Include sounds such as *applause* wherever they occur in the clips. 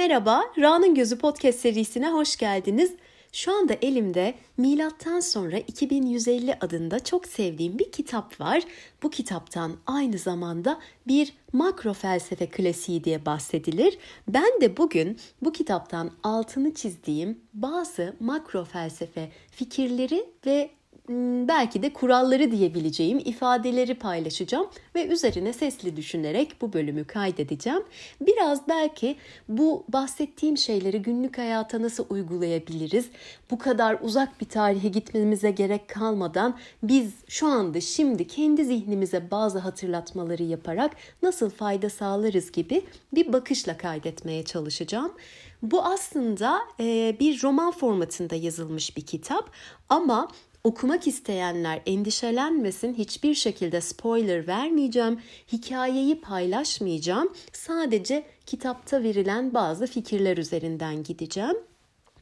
Merhaba, Ra'nın Gözü podcast serisine hoş geldiniz. Şu anda elimde milattan sonra 2150 adında çok sevdiğim bir kitap var. Bu kitaptan aynı zamanda bir makro felsefe klasiği diye bahsedilir. Ben de bugün bu kitaptan altını çizdiğim bazı makro felsefe fikirleri ve belki de kuralları diyebileceğim ifadeleri paylaşacağım ve üzerine sesli düşünerek bu bölümü kaydedeceğim. Biraz belki bu bahsettiğim şeyleri günlük hayata nasıl uygulayabiliriz? Bu kadar uzak bir tarihe gitmemize gerek kalmadan biz şu anda şimdi kendi zihnimize bazı hatırlatmaları yaparak nasıl fayda sağlarız gibi bir bakışla kaydetmeye çalışacağım. Bu aslında bir roman formatında yazılmış bir kitap ama Okumak isteyenler endişelenmesin. Hiçbir şekilde spoiler vermeyeceğim. Hikayeyi paylaşmayacağım. Sadece kitapta verilen bazı fikirler üzerinden gideceğim.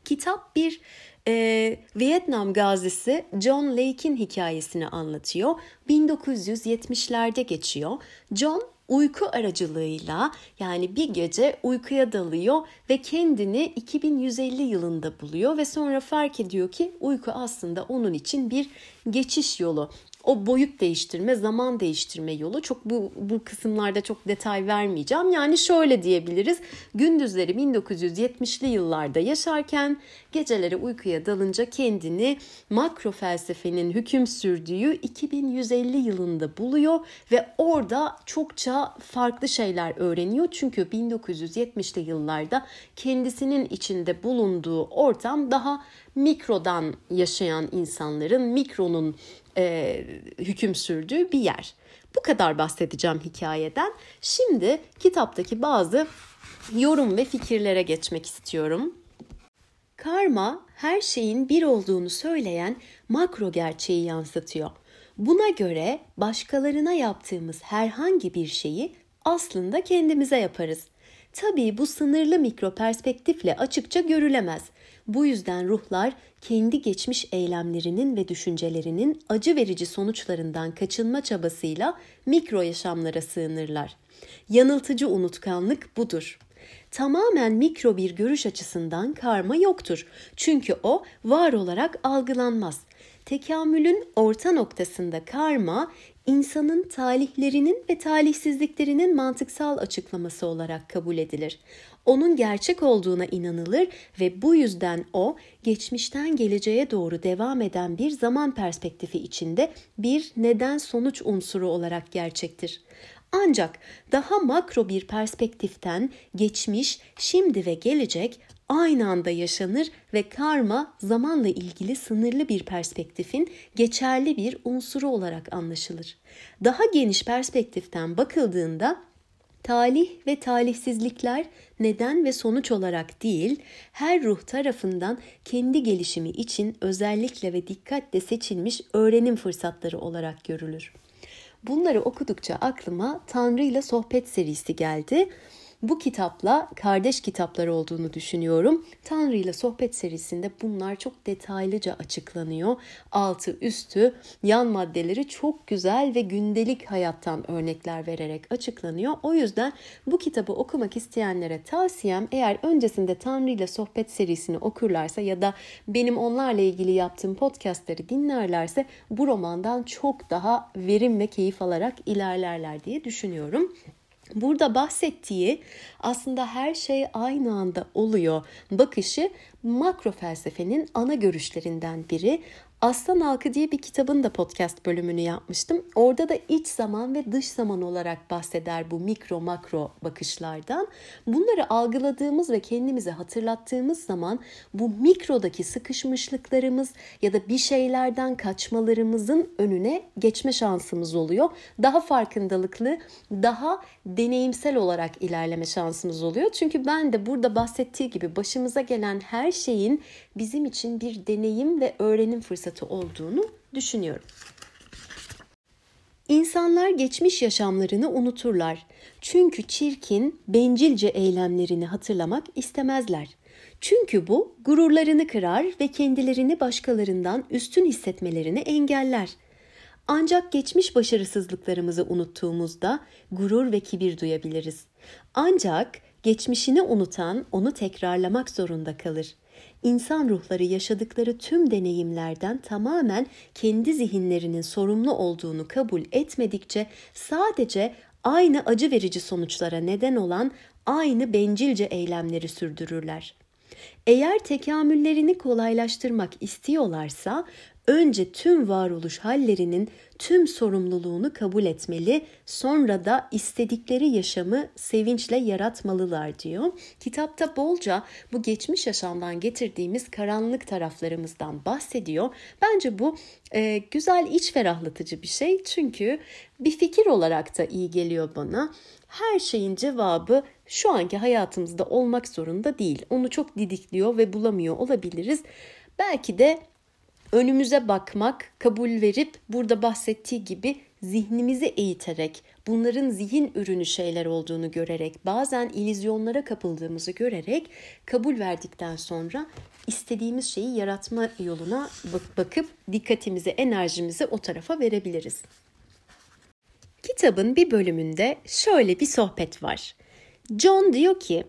Kitap bir e, Vietnam gazisi John Lake'in hikayesini anlatıyor. 1970'lerde geçiyor. John uyku aracılığıyla yani bir gece uykuya dalıyor ve kendini 2150 yılında buluyor ve sonra fark ediyor ki uyku aslında onun için bir geçiş yolu o boyut değiştirme, zaman değiştirme yolu. Çok bu, bu kısımlarda çok detay vermeyeceğim. Yani şöyle diyebiliriz. Gündüzleri 1970'li yıllarda yaşarken geceleri uykuya dalınca kendini makro felsefenin hüküm sürdüğü 2150 yılında buluyor ve orada çokça farklı şeyler öğreniyor. Çünkü 1970'li yıllarda kendisinin içinde bulunduğu ortam daha mikrodan yaşayan insanların, mikronun e, hüküm sürdüğü bir yer. Bu kadar bahsedeceğim hikayeden. Şimdi kitaptaki bazı yorum ve fikirlere geçmek istiyorum. Karma her şeyin bir olduğunu söyleyen makro gerçeği yansıtıyor. Buna göre başkalarına yaptığımız herhangi bir şeyi aslında kendimize yaparız. Tabii bu sınırlı mikro perspektifle açıkça görülemez. Bu yüzden ruhlar kendi geçmiş eylemlerinin ve düşüncelerinin acı verici sonuçlarından kaçınma çabasıyla mikro yaşamlara sığınırlar. Yanıltıcı unutkanlık budur. Tamamen mikro bir görüş açısından karma yoktur. Çünkü o var olarak algılanmaz. Tekamülün orta noktasında karma insanın talihlerinin ve talihsizliklerinin mantıksal açıklaması olarak kabul edilir. Onun gerçek olduğuna inanılır ve bu yüzden o geçmişten geleceğe doğru devam eden bir zaman perspektifi içinde bir neden sonuç unsuru olarak gerçektir. Ancak daha makro bir perspektiften geçmiş, şimdi ve gelecek aynı anda yaşanır ve karma zamanla ilgili sınırlı bir perspektifin geçerli bir unsuru olarak anlaşılır. Daha geniş perspektiften bakıldığında talih ve talihsizlikler neden ve sonuç olarak değil, her ruh tarafından kendi gelişimi için özellikle ve dikkatle seçilmiş öğrenim fırsatları olarak görülür. Bunları okudukça aklıma Tanrı ile Sohbet serisi geldi. Bu kitapla kardeş kitaplar olduğunu düşünüyorum. Tanrı ile sohbet serisinde bunlar çok detaylıca açıklanıyor. Altı, üstü, yan maddeleri çok güzel ve gündelik hayattan örnekler vererek açıklanıyor. O yüzden bu kitabı okumak isteyenlere tavsiyem eğer öncesinde Tanrı ile sohbet serisini okurlarsa ya da benim onlarla ilgili yaptığım podcastları dinlerlerse bu romandan çok daha verim ve keyif alarak ilerlerler diye düşünüyorum. Burada bahsettiği aslında her şey aynı anda oluyor bakışı makro felsefenin ana görüşlerinden biri. Aslan Halkı diye bir kitabın da podcast bölümünü yapmıştım. Orada da iç zaman ve dış zaman olarak bahseder bu mikro makro bakışlardan. Bunları algıladığımız ve kendimize hatırlattığımız zaman bu mikrodaki sıkışmışlıklarımız ya da bir şeylerden kaçmalarımızın önüne geçme şansımız oluyor. Daha farkındalıklı, daha deneyimsel olarak ilerleme şansımız oluyor. Çünkü ben de burada bahsettiği gibi başımıza gelen her şeyin bizim için bir deneyim ve öğrenim fırsatı olduğunu düşünüyorum. İnsanlar geçmiş yaşamlarını unuturlar. Çünkü çirkin, bencilce eylemlerini hatırlamak istemezler. Çünkü bu gururlarını kırar ve kendilerini başkalarından üstün hissetmelerini engeller. Ancak geçmiş başarısızlıklarımızı unuttuğumuzda gurur ve kibir duyabiliriz. Ancak Geçmişini unutan onu tekrarlamak zorunda kalır. İnsan ruhları yaşadıkları tüm deneyimlerden tamamen kendi zihinlerinin sorumlu olduğunu kabul etmedikçe sadece aynı acı verici sonuçlara neden olan aynı bencilce eylemleri sürdürürler. Eğer tekamüllerini kolaylaştırmak istiyorlarsa önce tüm varoluş hallerinin tüm sorumluluğunu kabul etmeli, sonra da istedikleri yaşamı sevinçle yaratmalılar diyor. Kitapta bolca bu geçmiş yaşamdan getirdiğimiz karanlık taraflarımızdan bahsediyor. Bence bu e, güzel iç ferahlatıcı bir şey çünkü bir fikir olarak da iyi geliyor bana. Her şeyin cevabı şu anki hayatımızda olmak zorunda değil. Onu çok didikliyor ve bulamıyor olabiliriz. Belki de önümüze bakmak, kabul verip burada bahsettiği gibi zihnimizi eğiterek, bunların zihin ürünü şeyler olduğunu görerek, bazen ilizyonlara kapıldığımızı görerek kabul verdikten sonra istediğimiz şeyi yaratma yoluna bakıp dikkatimizi, enerjimizi o tarafa verebiliriz. Kitabın bir bölümünde şöyle bir sohbet var. John diyor ki,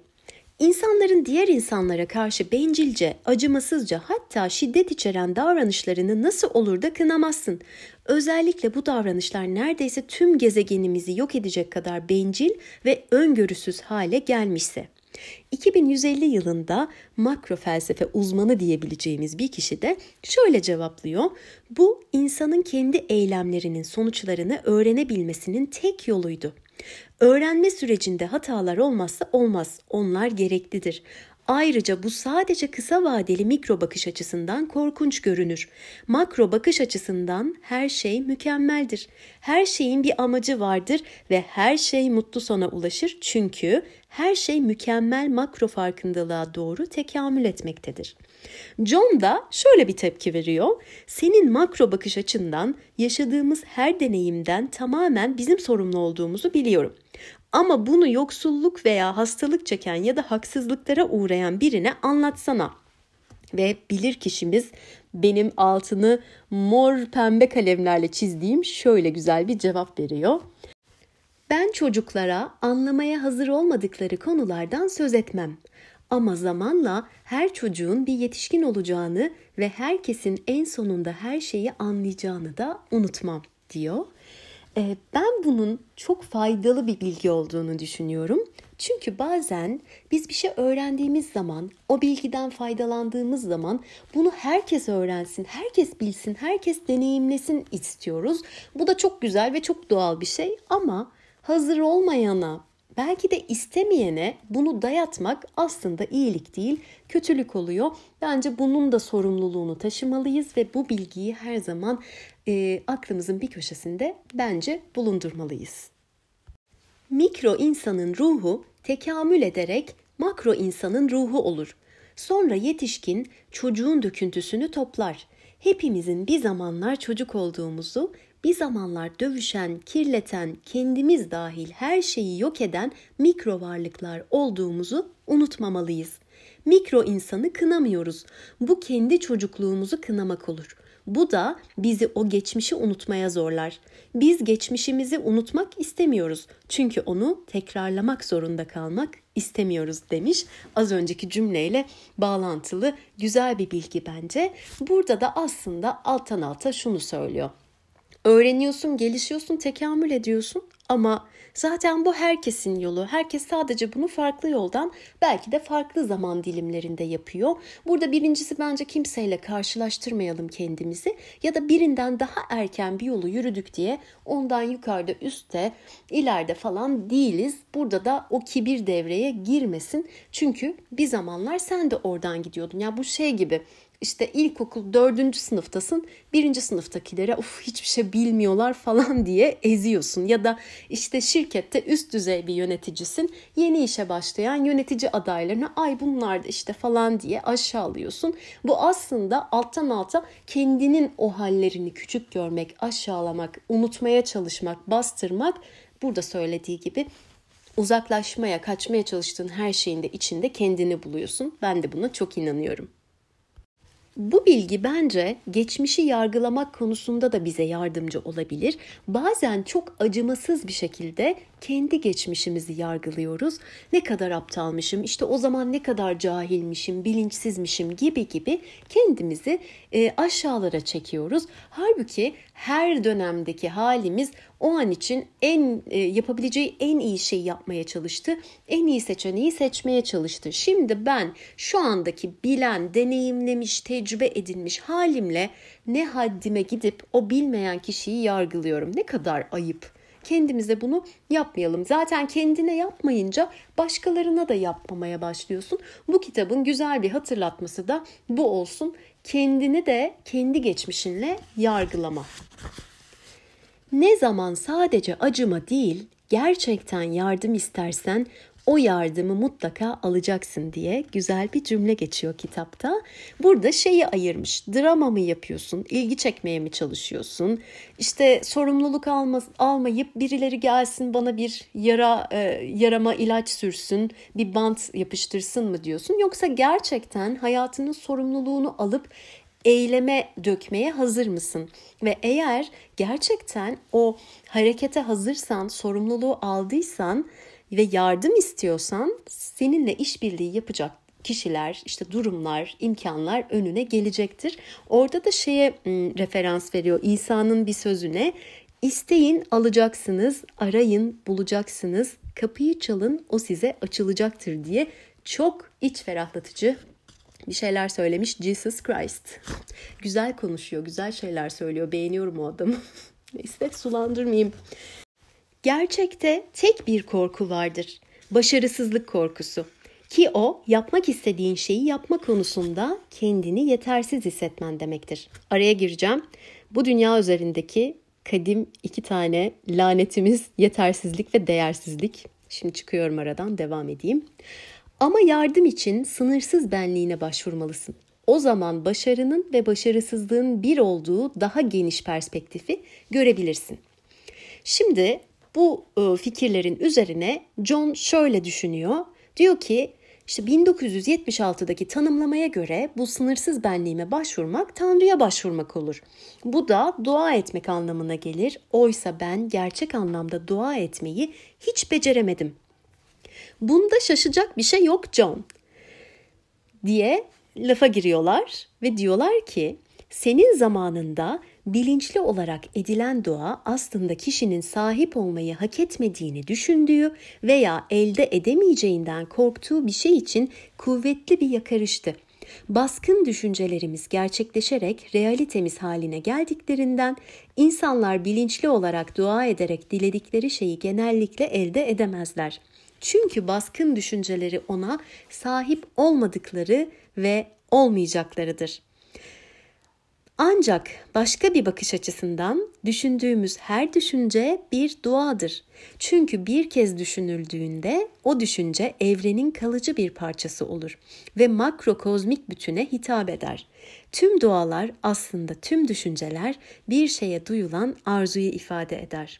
İnsanların diğer insanlara karşı bencilce, acımasızca hatta şiddet içeren davranışlarını nasıl olur da kınamazsın? Özellikle bu davranışlar neredeyse tüm gezegenimizi yok edecek kadar bencil ve öngörüsüz hale gelmişse. 2150 yılında makro felsefe uzmanı diyebileceğimiz bir kişi de şöyle cevaplıyor. Bu insanın kendi eylemlerinin sonuçlarını öğrenebilmesinin tek yoluydu. Öğrenme sürecinde hatalar olmazsa olmaz. Onlar gereklidir. Ayrıca bu sadece kısa vadeli mikro bakış açısından korkunç görünür. Makro bakış açısından her şey mükemmeldir. Her şeyin bir amacı vardır ve her şey mutlu sona ulaşır çünkü her şey mükemmel makro farkındalığa doğru tekamül etmektedir. John da şöyle bir tepki veriyor. Senin makro bakış açından yaşadığımız her deneyimden tamamen bizim sorumlu olduğumuzu biliyorum. Ama bunu yoksulluk veya hastalık çeken ya da haksızlıklara uğrayan birine anlatsana. Ve bilir kişimiz benim altını mor pembe kalemlerle çizdiğim şöyle güzel bir cevap veriyor. Ben çocuklara anlamaya hazır olmadıkları konulardan söz etmem. Ama zamanla her çocuğun bir yetişkin olacağını ve herkesin en sonunda her şeyi anlayacağını da unutmam diyor. Ee, ben bunun çok faydalı bir bilgi olduğunu düşünüyorum. Çünkü bazen biz bir şey öğrendiğimiz zaman, o bilgiden faydalandığımız zaman bunu herkes öğrensin, herkes bilsin, herkes deneyimlesin istiyoruz. Bu da çok güzel ve çok doğal bir şey ama hazır olmayana, belki de istemeyene bunu dayatmak aslında iyilik değil, kötülük oluyor. Bence bunun da sorumluluğunu taşımalıyız ve bu bilgiyi her zaman e, aklımızın bir köşesinde bence bulundurmalıyız. Mikro insanın ruhu tekamül ederek makro insanın ruhu olur. Sonra yetişkin çocuğun döküntüsünü toplar. Hepimizin bir zamanlar çocuk olduğumuzu, bir zamanlar dövüşen, kirleten, kendimiz dahil her şeyi yok eden mikro varlıklar olduğumuzu unutmamalıyız. Mikro insanı kınamıyoruz. Bu kendi çocukluğumuzu kınamak olur. Bu da bizi o geçmişi unutmaya zorlar. Biz geçmişimizi unutmak istemiyoruz. Çünkü onu tekrarlamak zorunda kalmak istemiyoruz demiş. Az önceki cümleyle bağlantılı güzel bir bilgi bence. Burada da aslında alttan alta şunu söylüyor. Öğreniyorsun, gelişiyorsun, tekamül ediyorsun ama zaten bu herkesin yolu. Herkes sadece bunu farklı yoldan belki de farklı zaman dilimlerinde yapıyor. Burada birincisi bence kimseyle karşılaştırmayalım kendimizi ya da birinden daha erken bir yolu yürüdük diye ondan yukarıda üstte ileride falan değiliz. Burada da o kibir devreye girmesin. Çünkü bir zamanlar sen de oradan gidiyordun. Ya bu şey gibi işte ilkokul dördüncü sınıftasın birinci sınıftakilere of hiçbir şey bilmiyorlar *laughs* falan diye eziyorsun. Ya da işte şirkette üst düzey bir yöneticisin yeni işe başlayan yönetici adaylarına ay bunlar da işte falan diye aşağılıyorsun. Bu aslında alttan alta kendinin o hallerini küçük görmek, aşağılamak, unutmaya çalışmak, bastırmak burada söylediği gibi uzaklaşmaya, kaçmaya çalıştığın her şeyin de içinde kendini buluyorsun. Ben de buna çok inanıyorum. Bu bilgi bence geçmişi yargılamak konusunda da bize yardımcı olabilir. Bazen çok acımasız bir şekilde kendi geçmişimizi yargılıyoruz. Ne kadar aptalmışım, işte o zaman ne kadar cahilmişim, bilinçsizmişim gibi gibi kendimizi e, aşağılara çekiyoruz. Halbuki her dönemdeki halimiz o an için en e, yapabileceği en iyi şeyi yapmaya çalıştı. En iyi seçeneği seçmeye çalıştı. Şimdi ben şu andaki bilen, deneyimlemiş, tecrübe edinmiş halimle ne haddime gidip o bilmeyen kişiyi yargılıyorum. Ne kadar ayıp. Kendimize bunu yapmayalım. Zaten kendine yapmayınca başkalarına da yapmamaya başlıyorsun. Bu kitabın güzel bir hatırlatması da bu olsun. Kendini de kendi geçmişinle yargılama. Ne zaman sadece acıma değil, gerçekten yardım istersen o yardımı mutlaka alacaksın diye güzel bir cümle geçiyor kitapta. Burada şeyi ayırmış. Drama mı yapıyorsun? ilgi çekmeye mi çalışıyorsun? İşte sorumluluk alma, almayıp birileri gelsin bana bir yara e, yarama ilaç sürsün, bir bant yapıştırsın mı diyorsun? Yoksa gerçekten hayatının sorumluluğunu alıp eyleme dökmeye hazır mısın? Ve eğer gerçekten o harekete hazırsan, sorumluluğu aldıysan ve yardım istiyorsan seninle işbirliği yapacak kişiler, işte durumlar, imkanlar önüne gelecektir. Orada da şeye referans veriyor İsa'nın bir sözüne. İsteyin alacaksınız, arayın bulacaksınız, kapıyı çalın o size açılacaktır diye çok iç ferahlatıcı bir şeyler söylemiş Jesus Christ. Güzel konuşuyor, güzel şeyler söylüyor. Beğeniyorum o adamı. *laughs* Neyse sulandırmayayım. Gerçekte tek bir korku vardır. Başarısızlık korkusu. Ki o yapmak istediğin şeyi yapma konusunda kendini yetersiz hissetmen demektir. Araya gireceğim. Bu dünya üzerindeki kadim iki tane lanetimiz *laughs* yetersizlik ve değersizlik. Şimdi çıkıyorum aradan devam edeyim. Ama yardım için sınırsız benliğine başvurmalısın. O zaman başarının ve başarısızlığın bir olduğu daha geniş perspektifi görebilirsin. Şimdi bu e, fikirlerin üzerine John şöyle düşünüyor. Diyor ki işte 1976'daki tanımlamaya göre bu sınırsız benliğime başvurmak Tanrı'ya başvurmak olur. Bu da dua etmek anlamına gelir. Oysa ben gerçek anlamda dua etmeyi hiç beceremedim. Bunda şaşacak bir şey yok John diye lafa giriyorlar ve diyorlar ki senin zamanında bilinçli olarak edilen dua aslında kişinin sahip olmayı hak etmediğini düşündüğü veya elde edemeyeceğinden korktuğu bir şey için kuvvetli bir yakarıştı. Baskın düşüncelerimiz gerçekleşerek realitemiz haline geldiklerinden insanlar bilinçli olarak dua ederek diledikleri şeyi genellikle elde edemezler. Çünkü baskın düşünceleri ona sahip olmadıkları ve olmayacaklarıdır. Ancak başka bir bakış açısından düşündüğümüz her düşünce bir duadır. Çünkü bir kez düşünüldüğünde o düşünce evrenin kalıcı bir parçası olur ve makrokozmik bütüne hitap eder. Tüm dualar aslında tüm düşünceler bir şeye duyulan arzuyu ifade eder.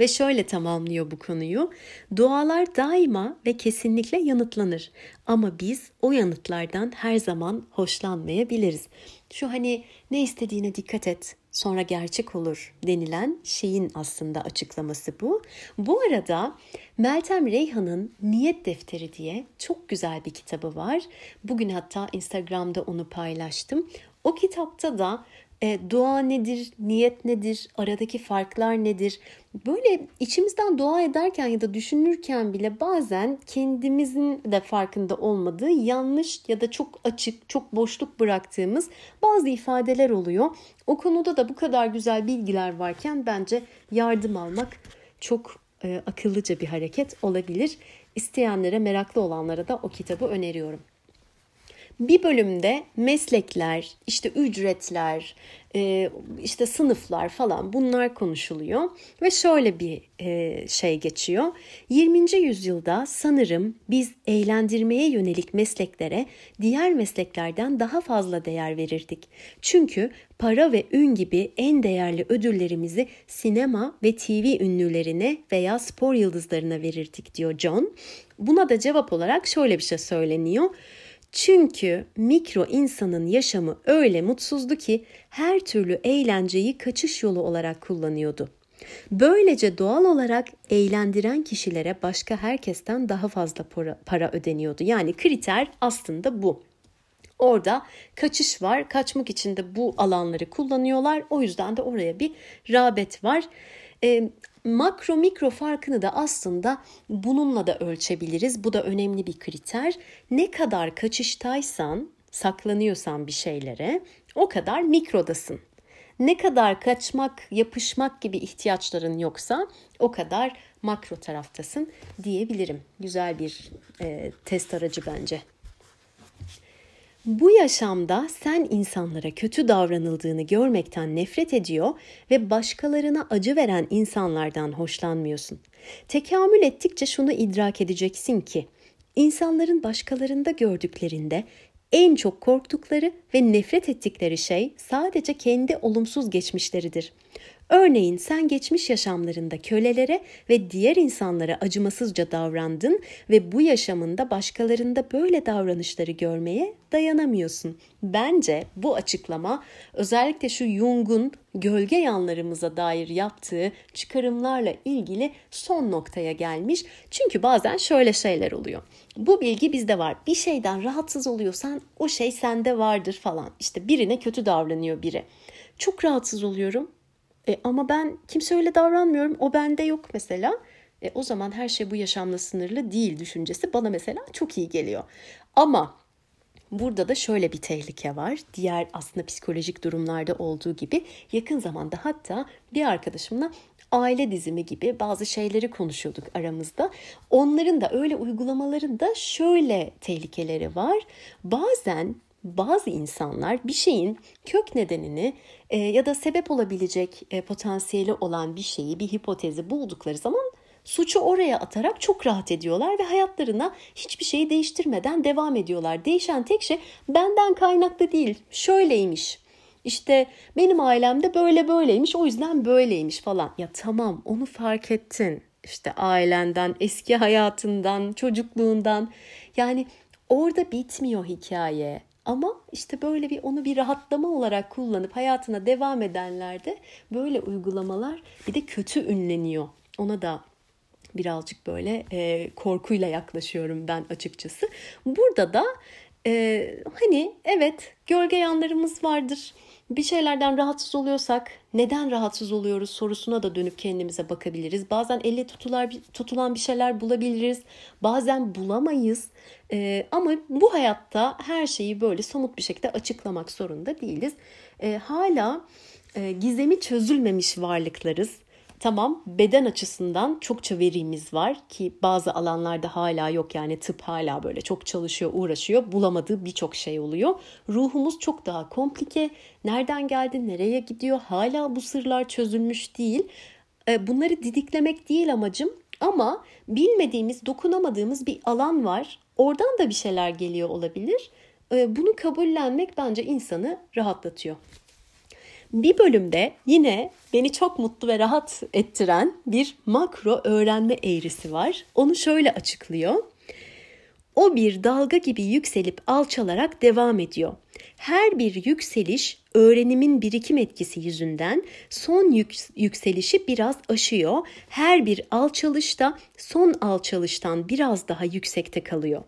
Ve şöyle tamamlıyor bu konuyu. Dualar daima ve kesinlikle yanıtlanır. Ama biz o yanıtlardan her zaman hoşlanmayabiliriz. Şu hani ne istediğine dikkat et sonra gerçek olur denilen şeyin aslında açıklaması bu. Bu arada Meltem Reyhan'ın Niyet Defteri diye çok güzel bir kitabı var. Bugün hatta Instagram'da onu paylaştım. O kitapta da e, dua nedir, niyet nedir, aradaki farklar nedir? Böyle içimizden dua ederken ya da düşünürken bile bazen kendimizin de farkında olmadığı yanlış ya da çok açık, çok boşluk bıraktığımız bazı ifadeler oluyor. O konuda da bu kadar güzel bilgiler varken bence yardım almak çok e, akıllıca bir hareket olabilir. İsteyenlere, meraklı olanlara da o kitabı öneriyorum. Bir bölümde meslekler, işte ücretler, e, işte sınıflar falan bunlar konuşuluyor ve şöyle bir e, şey geçiyor. 20. yüzyılda sanırım biz eğlendirmeye yönelik mesleklere diğer mesleklerden daha fazla değer verirdik. Çünkü para ve ün gibi en değerli ödüllerimizi sinema ve TV ünlülerine veya spor yıldızlarına verirdik diyor John. Buna da cevap olarak şöyle bir şey söyleniyor Çünkü mikro insanın yaşamı öyle mutsuzdu ki her türlü eğlenceyi kaçış yolu olarak kullanıyordu. Böylece doğal olarak eğlendiren kişilere başka herkesten daha fazla para, para ödeniyordu. Yani kriter aslında bu. Orada kaçış var. Kaçmak için de bu alanları kullanıyorlar. O yüzden de oraya bir rağbet var. E, makro mikro farkını da aslında bununla da ölçebiliriz. Bu da önemli bir kriter. Ne kadar kaçıştaysan, saklanıyorsan bir şeylere o kadar mikrodasın. Ne kadar kaçmak, yapışmak gibi ihtiyaçların yoksa o kadar makro taraftasın diyebilirim. Güzel bir e, test aracı bence. Bu yaşamda sen insanlara kötü davranıldığını görmekten nefret ediyor ve başkalarına acı veren insanlardan hoşlanmıyorsun. Tekamül ettikçe şunu idrak edeceksin ki insanların başkalarında gördüklerinde en çok korktukları ve nefret ettikleri şey sadece kendi olumsuz geçmişleridir. Örneğin sen geçmiş yaşamlarında kölelere ve diğer insanlara acımasızca davrandın ve bu yaşamında başkalarında böyle davranışları görmeye dayanamıyorsun. Bence bu açıklama özellikle şu Jung'un gölge yanlarımıza dair yaptığı çıkarımlarla ilgili son noktaya gelmiş. Çünkü bazen şöyle şeyler oluyor. Bu bilgi bizde var. Bir şeyden rahatsız oluyorsan o şey sende vardır falan. İşte birine kötü davranıyor biri. Çok rahatsız oluyorum e, ama ben kimse öyle davranmıyorum. O bende yok mesela. E, o zaman her şey bu yaşamla sınırlı değil düşüncesi bana mesela çok iyi geliyor. Ama burada da şöyle bir tehlike var. Diğer aslında psikolojik durumlarda olduğu gibi yakın zamanda hatta bir arkadaşımla aile dizimi gibi bazı şeyleri konuşuyorduk aramızda. Onların da öyle uygulamaların da şöyle tehlikeleri var. Bazen bazı insanlar bir şeyin kök nedenini e, ya da sebep olabilecek e, potansiyeli olan bir şeyi, bir hipotezi buldukları zaman suçu oraya atarak çok rahat ediyorlar ve hayatlarına hiçbir şeyi değiştirmeden devam ediyorlar. Değişen tek şey benden kaynaklı değil, şöyleymiş. İşte benim ailemde böyle böyleymiş, o yüzden böyleymiş falan. Ya tamam, onu fark ettin. İşte ailenden, eski hayatından, çocukluğundan. Yani orada bitmiyor hikaye. Ama işte böyle bir onu bir rahatlama olarak kullanıp hayatına devam edenlerde böyle uygulamalar bir de kötü ünleniyor. Ona da birazcık böyle e, korkuyla yaklaşıyorum ben açıkçası. Burada da e, hani evet gölge yanlarımız vardır bir şeylerden rahatsız oluyorsak neden rahatsız oluyoruz sorusuna da dönüp kendimize bakabiliriz. Bazen elle tutular, tutulan bir şeyler bulabiliriz. Bazen bulamayız. Ee, ama bu hayatta her şeyi böyle somut bir şekilde açıklamak zorunda değiliz. Ee, hala e, gizemi çözülmemiş varlıklarız. Tamam beden açısından çokça verimiz var ki bazı alanlarda hala yok yani tıp hala böyle çok çalışıyor uğraşıyor bulamadığı birçok şey oluyor. Ruhumuz çok daha komplike nereden geldi nereye gidiyor hala bu sırlar çözülmüş değil. E, bunları didiklemek değil amacım ama bilmediğimiz dokunamadığımız bir alan var oradan da bir şeyler geliyor olabilir. E, bunu kabullenmek bence insanı rahatlatıyor. Bir bölümde yine beni çok mutlu ve rahat ettiren bir makro öğrenme eğrisi var. Onu şöyle açıklıyor. O bir dalga gibi yükselip alçalarak devam ediyor. Her bir yükseliş öğrenimin birikim etkisi yüzünden son yük, yükselişi biraz aşıyor. Her bir alçalışta son alçalıştan biraz daha yüksekte kalıyor.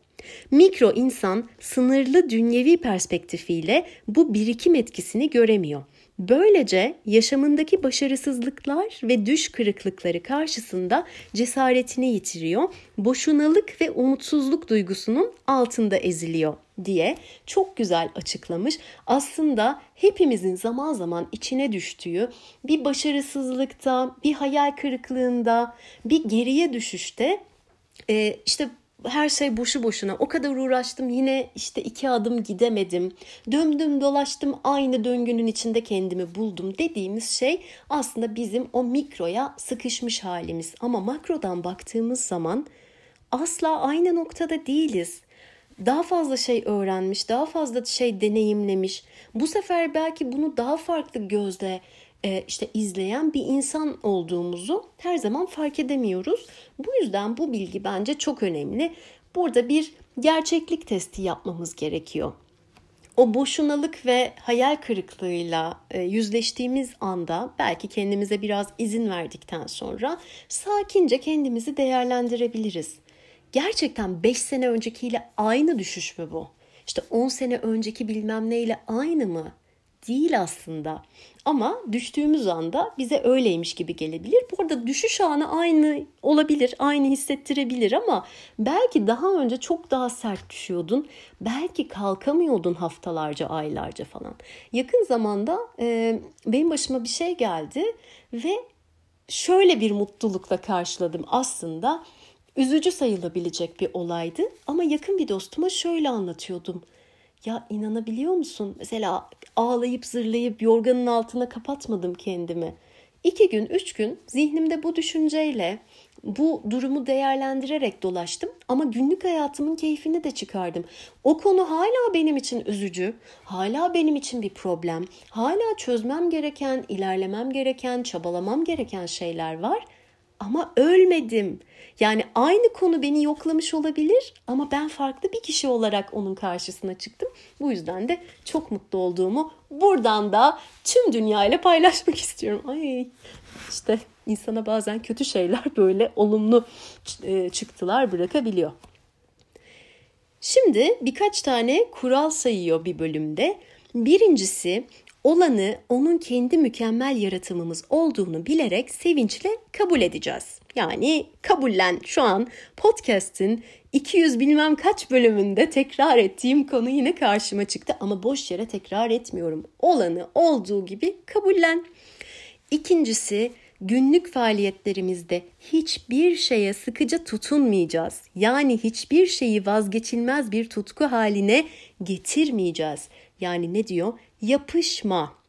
Mikro insan sınırlı dünyevi perspektifiyle bu birikim etkisini göremiyor. Böylece yaşamındaki başarısızlıklar ve düş kırıklıkları karşısında cesaretini yitiriyor, boşunalık ve umutsuzluk duygusunun altında eziliyor diye çok güzel açıklamış. Aslında hepimizin zaman zaman içine düştüğü bir başarısızlıkta, bir hayal kırıklığında, bir geriye düşüşte işte her şey boşu boşuna. O kadar uğraştım yine işte iki adım gidemedim. Döndüm dolaştım aynı döngünün içinde kendimi buldum dediğimiz şey aslında bizim o mikroya sıkışmış halimiz. Ama makrodan baktığımız zaman asla aynı noktada değiliz. Daha fazla şey öğrenmiş, daha fazla şey deneyimlemiş. Bu sefer belki bunu daha farklı gözle işte izleyen bir insan olduğumuzu her zaman fark edemiyoruz. Bu yüzden bu bilgi bence çok önemli. Burada bir gerçeklik testi yapmamız gerekiyor. O boşunalık ve hayal kırıklığıyla e, yüzleştiğimiz anda belki kendimize biraz izin verdikten sonra sakince kendimizi değerlendirebiliriz. Gerçekten 5 sene öncekiyle aynı düşüş mü bu? İşte 10 sene önceki bilmem neyle aynı mı? Değil aslında. Ama düştüğümüz anda bize öyleymiş gibi gelebilir. Bu arada düşüş anı aynı olabilir, aynı hissettirebilir ama belki daha önce çok daha sert düşüyordun. Belki kalkamıyordun haftalarca, aylarca falan. Yakın zamanda e, benim başıma bir şey geldi ve şöyle bir mutlulukla karşıladım aslında. Üzücü sayılabilecek bir olaydı ama yakın bir dostuma şöyle anlatıyordum. Ya inanabiliyor musun? Mesela ağlayıp zırlayıp yorganın altına kapatmadım kendimi. İki gün, üç gün zihnimde bu düşünceyle bu durumu değerlendirerek dolaştım ama günlük hayatımın keyfini de çıkardım. O konu hala benim için üzücü, hala benim için bir problem, hala çözmem gereken, ilerlemem gereken, çabalamam gereken şeyler var ama ölmedim. Yani aynı konu beni yoklamış olabilir ama ben farklı bir kişi olarak onun karşısına çıktım. Bu yüzden de çok mutlu olduğumu buradan da tüm dünyayla paylaşmak *laughs* istiyorum. Ay işte insana bazen kötü şeyler böyle olumlu e, çıktılar bırakabiliyor. Şimdi birkaç tane kural sayıyor bir bölümde. Birincisi olanı onun kendi mükemmel yaratımımız olduğunu bilerek sevinçle kabul edeceğiz. Yani kabullen şu an podcast'in 200 bilmem kaç bölümünde tekrar ettiğim konu yine karşıma çıktı ama boş yere tekrar etmiyorum. Olanı olduğu gibi kabullen. İkincisi günlük faaliyetlerimizde hiçbir şeye sıkıca tutunmayacağız. Yani hiçbir şeyi vazgeçilmez bir tutku haline getirmeyeceğiz. Yani ne diyor? Yapışma.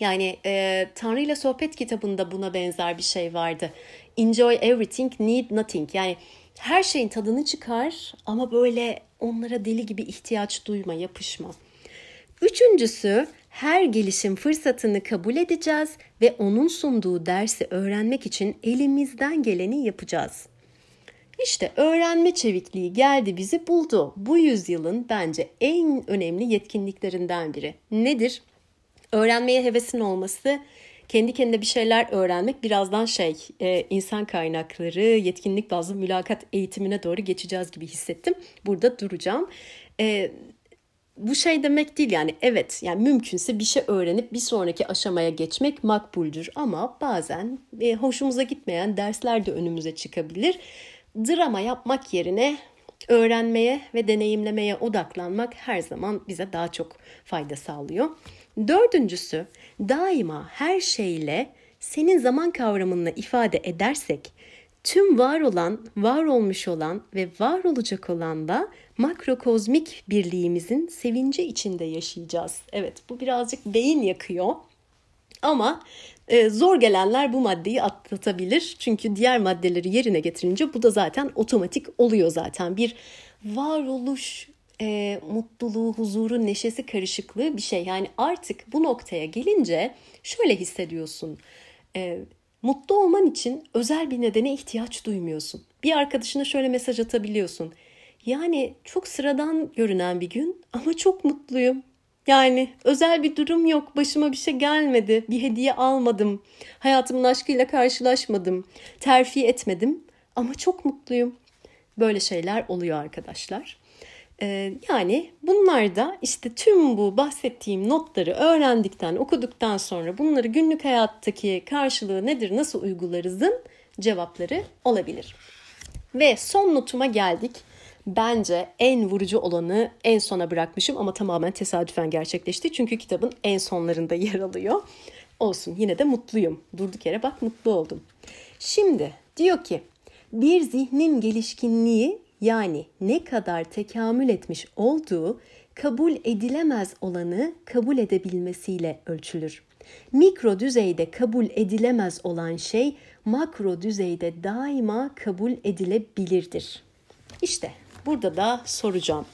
Yani e, Tanrı ile Sohbet kitabında buna benzer bir şey vardı. Enjoy everything, need nothing. Yani her şeyin tadını çıkar ama böyle onlara deli gibi ihtiyaç duyma, yapışma. Üçüncüsü her gelişim fırsatını kabul edeceğiz ve onun sunduğu dersi öğrenmek için elimizden geleni yapacağız. İşte öğrenme çevikliği geldi bizi buldu. Bu yüzyılın bence en önemli yetkinliklerinden biri. Nedir? Öğrenmeye hevesin olması, kendi kendine bir şeyler öğrenmek birazdan şey e, insan kaynakları yetkinlik bazlı mülakat eğitimine doğru geçeceğiz gibi hissettim. Burada duracağım. E, bu şey demek değil yani evet yani mümkünse bir şey öğrenip bir sonraki aşamaya geçmek makbuldür ama bazen e, hoşumuza gitmeyen dersler de önümüze çıkabilir. Drama yapmak yerine öğrenmeye ve deneyimlemeye odaklanmak her zaman bize daha çok fayda sağlıyor. Dördüncüsü daima her şeyle senin zaman kavramını ifade edersek tüm var olan, var olmuş olan ve var olacak olan da makrokozmik birliğimizin sevinci içinde yaşayacağız. Evet bu birazcık beyin yakıyor ama e, zor gelenler bu maddeyi atlatabilir. Çünkü diğer maddeleri yerine getirince bu da zaten otomatik oluyor zaten. Bir varoluş e, mutluluğu, huzuru, neşesi karışıklığı bir şey. Yani artık bu noktaya gelince şöyle hissediyorsun. E, mutlu olman için özel bir nedene ihtiyaç duymuyorsun. Bir arkadaşına şöyle mesaj atabiliyorsun. Yani çok sıradan görünen bir gün ama çok mutluyum. Yani özel bir durum yok, başıma bir şey gelmedi, bir hediye almadım, hayatımın aşkıyla karşılaşmadım, terfi etmedim ama çok mutluyum. Böyle şeyler oluyor arkadaşlar. Ee, yani bunlar da işte tüm bu bahsettiğim notları öğrendikten, okuduktan sonra bunları günlük hayattaki karşılığı nedir, nasıl uygularızın cevapları olabilir. Ve son notuma geldik. Bence en vurucu olanı en sona bırakmışım ama tamamen tesadüfen gerçekleşti. Çünkü kitabın en sonlarında *laughs* yer alıyor. Olsun yine de mutluyum. Durduk yere bak mutlu oldum. Şimdi diyor ki bir zihnin gelişkinliği yani ne kadar tekamül etmiş olduğu kabul edilemez olanı kabul edebilmesiyle ölçülür. Mikro düzeyde kabul edilemez olan şey makro düzeyde daima kabul edilebilirdir. İşte burada da soracağım.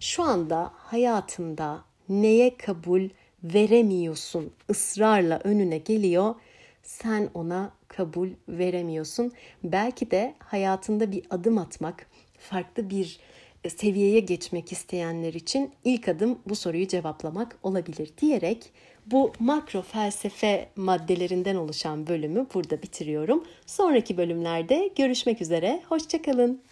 Şu anda hayatında neye kabul veremiyorsun? ısrarla önüne geliyor. Sen ona kabul veremiyorsun. Belki de hayatında bir adım atmak, farklı bir seviyeye geçmek isteyenler için ilk adım bu soruyu cevaplamak olabilir diyerek bu makro felsefe maddelerinden oluşan bölümü burada bitiriyorum. Sonraki bölümlerde görüşmek üzere. Hoşçakalın.